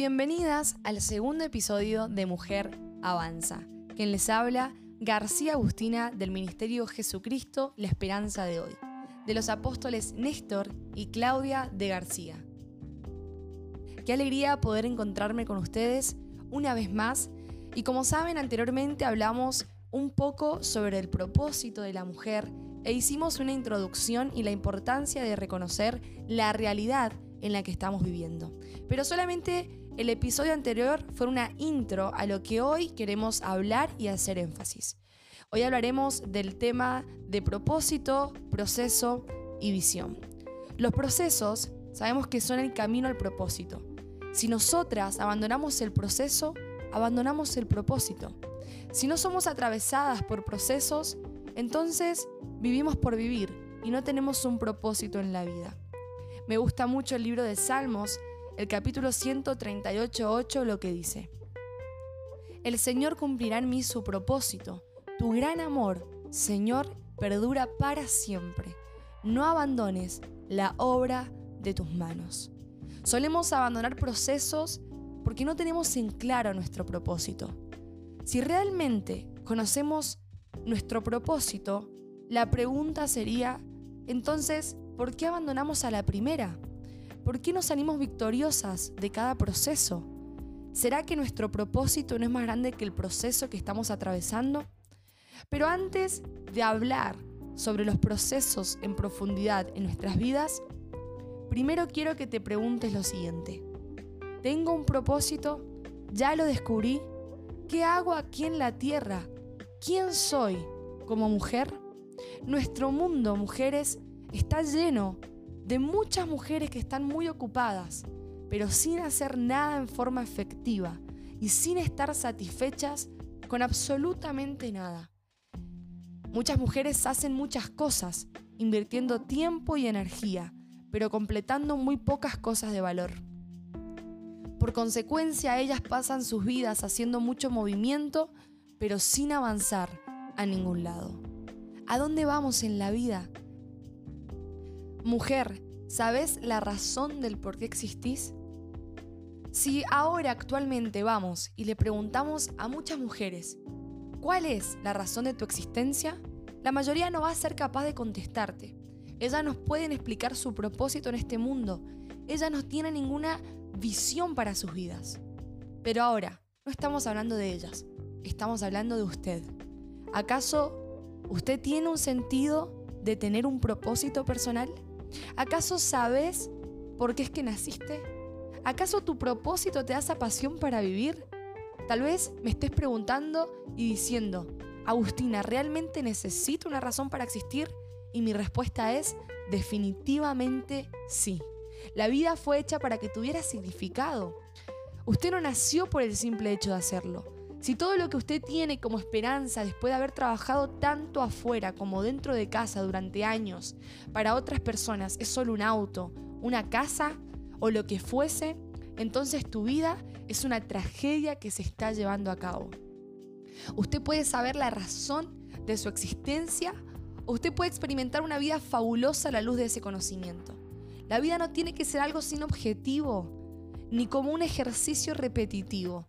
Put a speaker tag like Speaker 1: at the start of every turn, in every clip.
Speaker 1: Bienvenidas al segundo episodio de Mujer Avanza. Quien les habla, García Agustina del Ministerio Jesucristo, la esperanza de hoy, de los apóstoles Néstor y Claudia de García. Qué alegría poder encontrarme con ustedes una vez más y como saben anteriormente hablamos un poco sobre el propósito de la mujer e hicimos una introducción y la importancia de reconocer la realidad en la que estamos viviendo. Pero solamente el episodio anterior fue una intro a lo que hoy queremos hablar y hacer énfasis. Hoy hablaremos del tema de propósito, proceso y visión. Los procesos sabemos que son el camino al propósito. Si nosotras abandonamos el proceso, abandonamos el propósito. Si no somos atravesadas por procesos, entonces vivimos por vivir y no tenemos un propósito en la vida. Me gusta mucho el libro de Salmos, el capítulo 138.8, lo que dice. El Señor cumplirá en mí su propósito. Tu gran amor, Señor, perdura para siempre. No abandones la obra de tus manos. Solemos abandonar procesos porque no tenemos en claro nuestro propósito. Si realmente conocemos nuestro propósito, la pregunta sería, entonces, ¿por qué abandonamos a la primera? ¿Por qué no salimos victoriosas de cada proceso? ¿Será que nuestro propósito no es más grande que el proceso que estamos atravesando? Pero antes de hablar sobre los procesos en profundidad en nuestras vidas, primero quiero que te preguntes lo siguiente. ¿Tengo un propósito? ¿Ya lo descubrí? ¿Qué hago aquí en la tierra? ¿Quién soy como mujer? Nuestro mundo, mujeres, está lleno de muchas mujeres que están muy ocupadas, pero sin hacer nada en forma efectiva y sin estar satisfechas con absolutamente nada. Muchas mujeres hacen muchas cosas, invirtiendo tiempo y energía, pero completando muy pocas cosas de valor. Por consecuencia, ellas pasan sus vidas haciendo mucho movimiento, pero sin avanzar a ningún lado. ¿A dónde vamos en la vida? Mujer, ¿sabes la razón del por qué existís? Si ahora actualmente vamos y le preguntamos a muchas mujeres, ¿cuál es la razón de tu existencia? La mayoría no va a ser capaz de contestarte. Ellas nos pueden explicar su propósito en este mundo. Ellas no tienen ninguna visión para sus vidas. Pero ahora, no estamos hablando de ellas, estamos hablando de usted. ¿Acaso usted tiene un sentido de tener un propósito personal? ¿Acaso sabes por qué es que naciste? ¿Acaso tu propósito te da esa pasión para vivir? Tal vez me estés preguntando y diciendo, Agustina, ¿realmente necesito una razón para existir? Y mi respuesta es definitivamente sí. La vida fue hecha para que tuviera significado. Usted no nació por el simple hecho de hacerlo. Si todo lo que usted tiene como esperanza después de haber trabajado tanto afuera como dentro de casa durante años para otras personas es solo un auto, una casa o lo que fuese, entonces tu vida es una tragedia que se está llevando a cabo. Usted puede saber la razón de su existencia o usted puede experimentar una vida fabulosa a la luz de ese conocimiento. La vida no tiene que ser algo sin objetivo, ni como un ejercicio repetitivo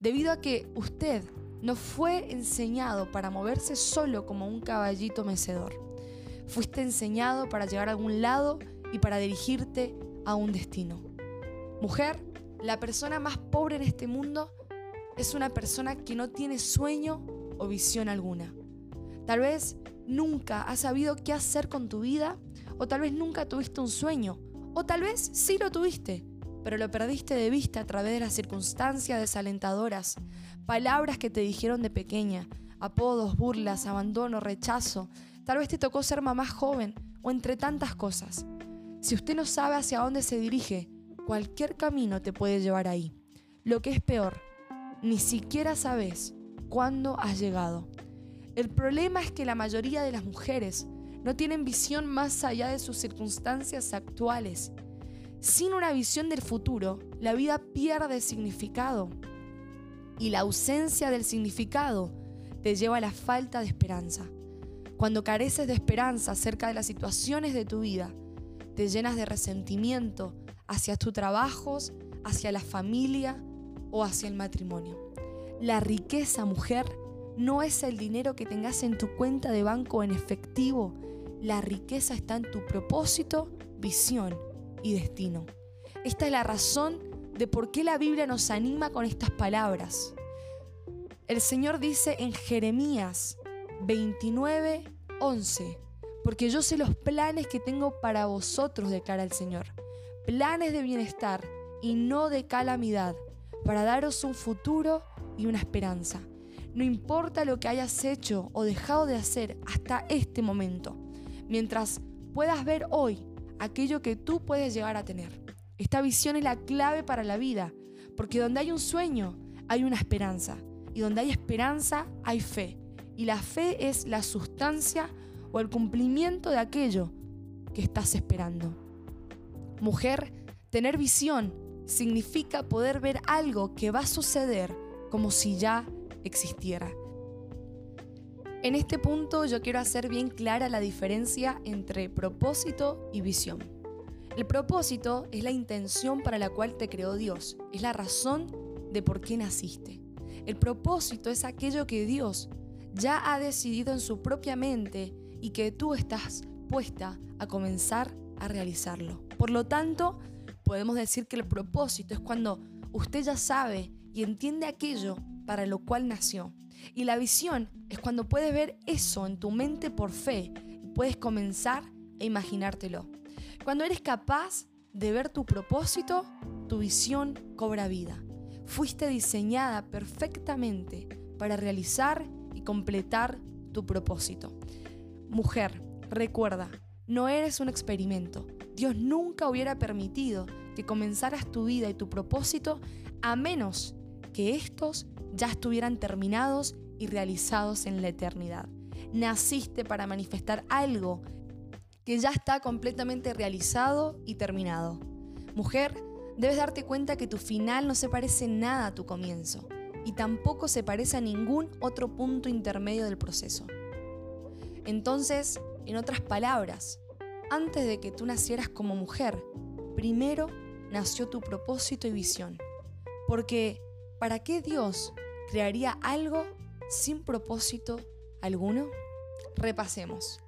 Speaker 1: debido a que usted no fue enseñado para moverse solo como un caballito mecedor. Fuiste enseñado para llegar a algún lado y para dirigirte a un destino. Mujer, la persona más pobre en este mundo es una persona que no tiene sueño o visión alguna. Tal vez nunca has sabido qué hacer con tu vida o tal vez nunca tuviste un sueño o tal vez sí lo tuviste, pero lo perdiste de vista a través de las circunstancias desalentadoras, palabras que te dijeron de pequeña, apodos, burlas, abandono, rechazo. Tal vez te tocó ser mamá joven o entre tantas cosas. Si usted no sabe hacia dónde se dirige, cualquier camino te puede llevar ahí. Lo que es peor, ni siquiera sabes cuándo has llegado. El problema es que la mayoría de las mujeres no tienen visión más allá de sus circunstancias actuales sin una visión del futuro, la vida pierde significado. Y la ausencia del significado te lleva a la falta de esperanza. Cuando careces de esperanza acerca de las situaciones de tu vida, te llenas de resentimiento hacia tus trabajos, hacia la familia o hacia el matrimonio. La riqueza, mujer, no es el dinero que tengas en tu cuenta de banco en efectivo. La riqueza está en tu propósito, visión y destino. Esta es la razón de por qué la Biblia nos anima con estas palabras. El Señor dice en Jeremías 29, 11, porque yo sé los planes que tengo para vosotros, declara el Señor, planes de bienestar y no de calamidad, para daros un futuro y una esperanza. No importa lo que hayas hecho o dejado de hacer hasta este momento, mientras puedas ver hoy aquello que tú puedes llegar a tener. Esta visión es la clave para la vida, porque donde hay un sueño, hay una esperanza, y donde hay esperanza, hay fe, y la fe es la sustancia o el cumplimiento de aquello que estás esperando. Mujer, tener visión significa poder ver algo que va a suceder como si ya existiera. En este punto yo quiero hacer bien clara la diferencia entre propósito y visión. El propósito es la intención para la cual te creó Dios, es la razón de por qué naciste. El propósito es aquello que Dios ya ha decidido en su propia mente y que tú estás puesta a comenzar a realizarlo. Por lo tanto, podemos decir que el propósito es cuando usted ya sabe y entiende aquello para lo cual nació. Y la visión es cuando puedes ver eso en tu mente por fe y puedes comenzar a imaginártelo. Cuando eres capaz de ver tu propósito, tu visión cobra vida. Fuiste diseñada perfectamente para realizar y completar tu propósito. Mujer, recuerda, no eres un experimento. Dios nunca hubiera permitido que comenzaras tu vida y tu propósito a menos que estos ya estuvieran terminados y realizados en la eternidad. Naciste para manifestar algo que ya está completamente realizado y terminado. Mujer, debes darte cuenta que tu final no se parece nada a tu comienzo y tampoco se parece a ningún otro punto intermedio del proceso. Entonces, en otras palabras, antes de que tú nacieras como mujer, primero nació tu propósito y visión. Porque, ¿para qué Dios crearía algo sin propósito alguno? Repasemos.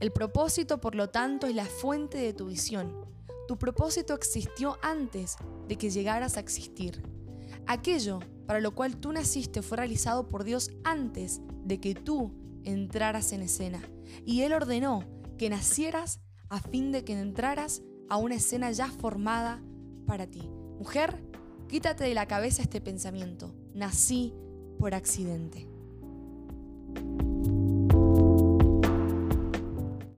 Speaker 1: El propósito, por lo tanto, es la fuente de tu visión. Tu propósito existió antes de que llegaras a existir. Aquello para lo cual tú naciste fue realizado por Dios antes de que tú entraras en escena. Y Él ordenó que nacieras a fin de que entraras a una escena ya formada para ti. Mujer, Quítate de la cabeza este pensamiento. Nací por accidente.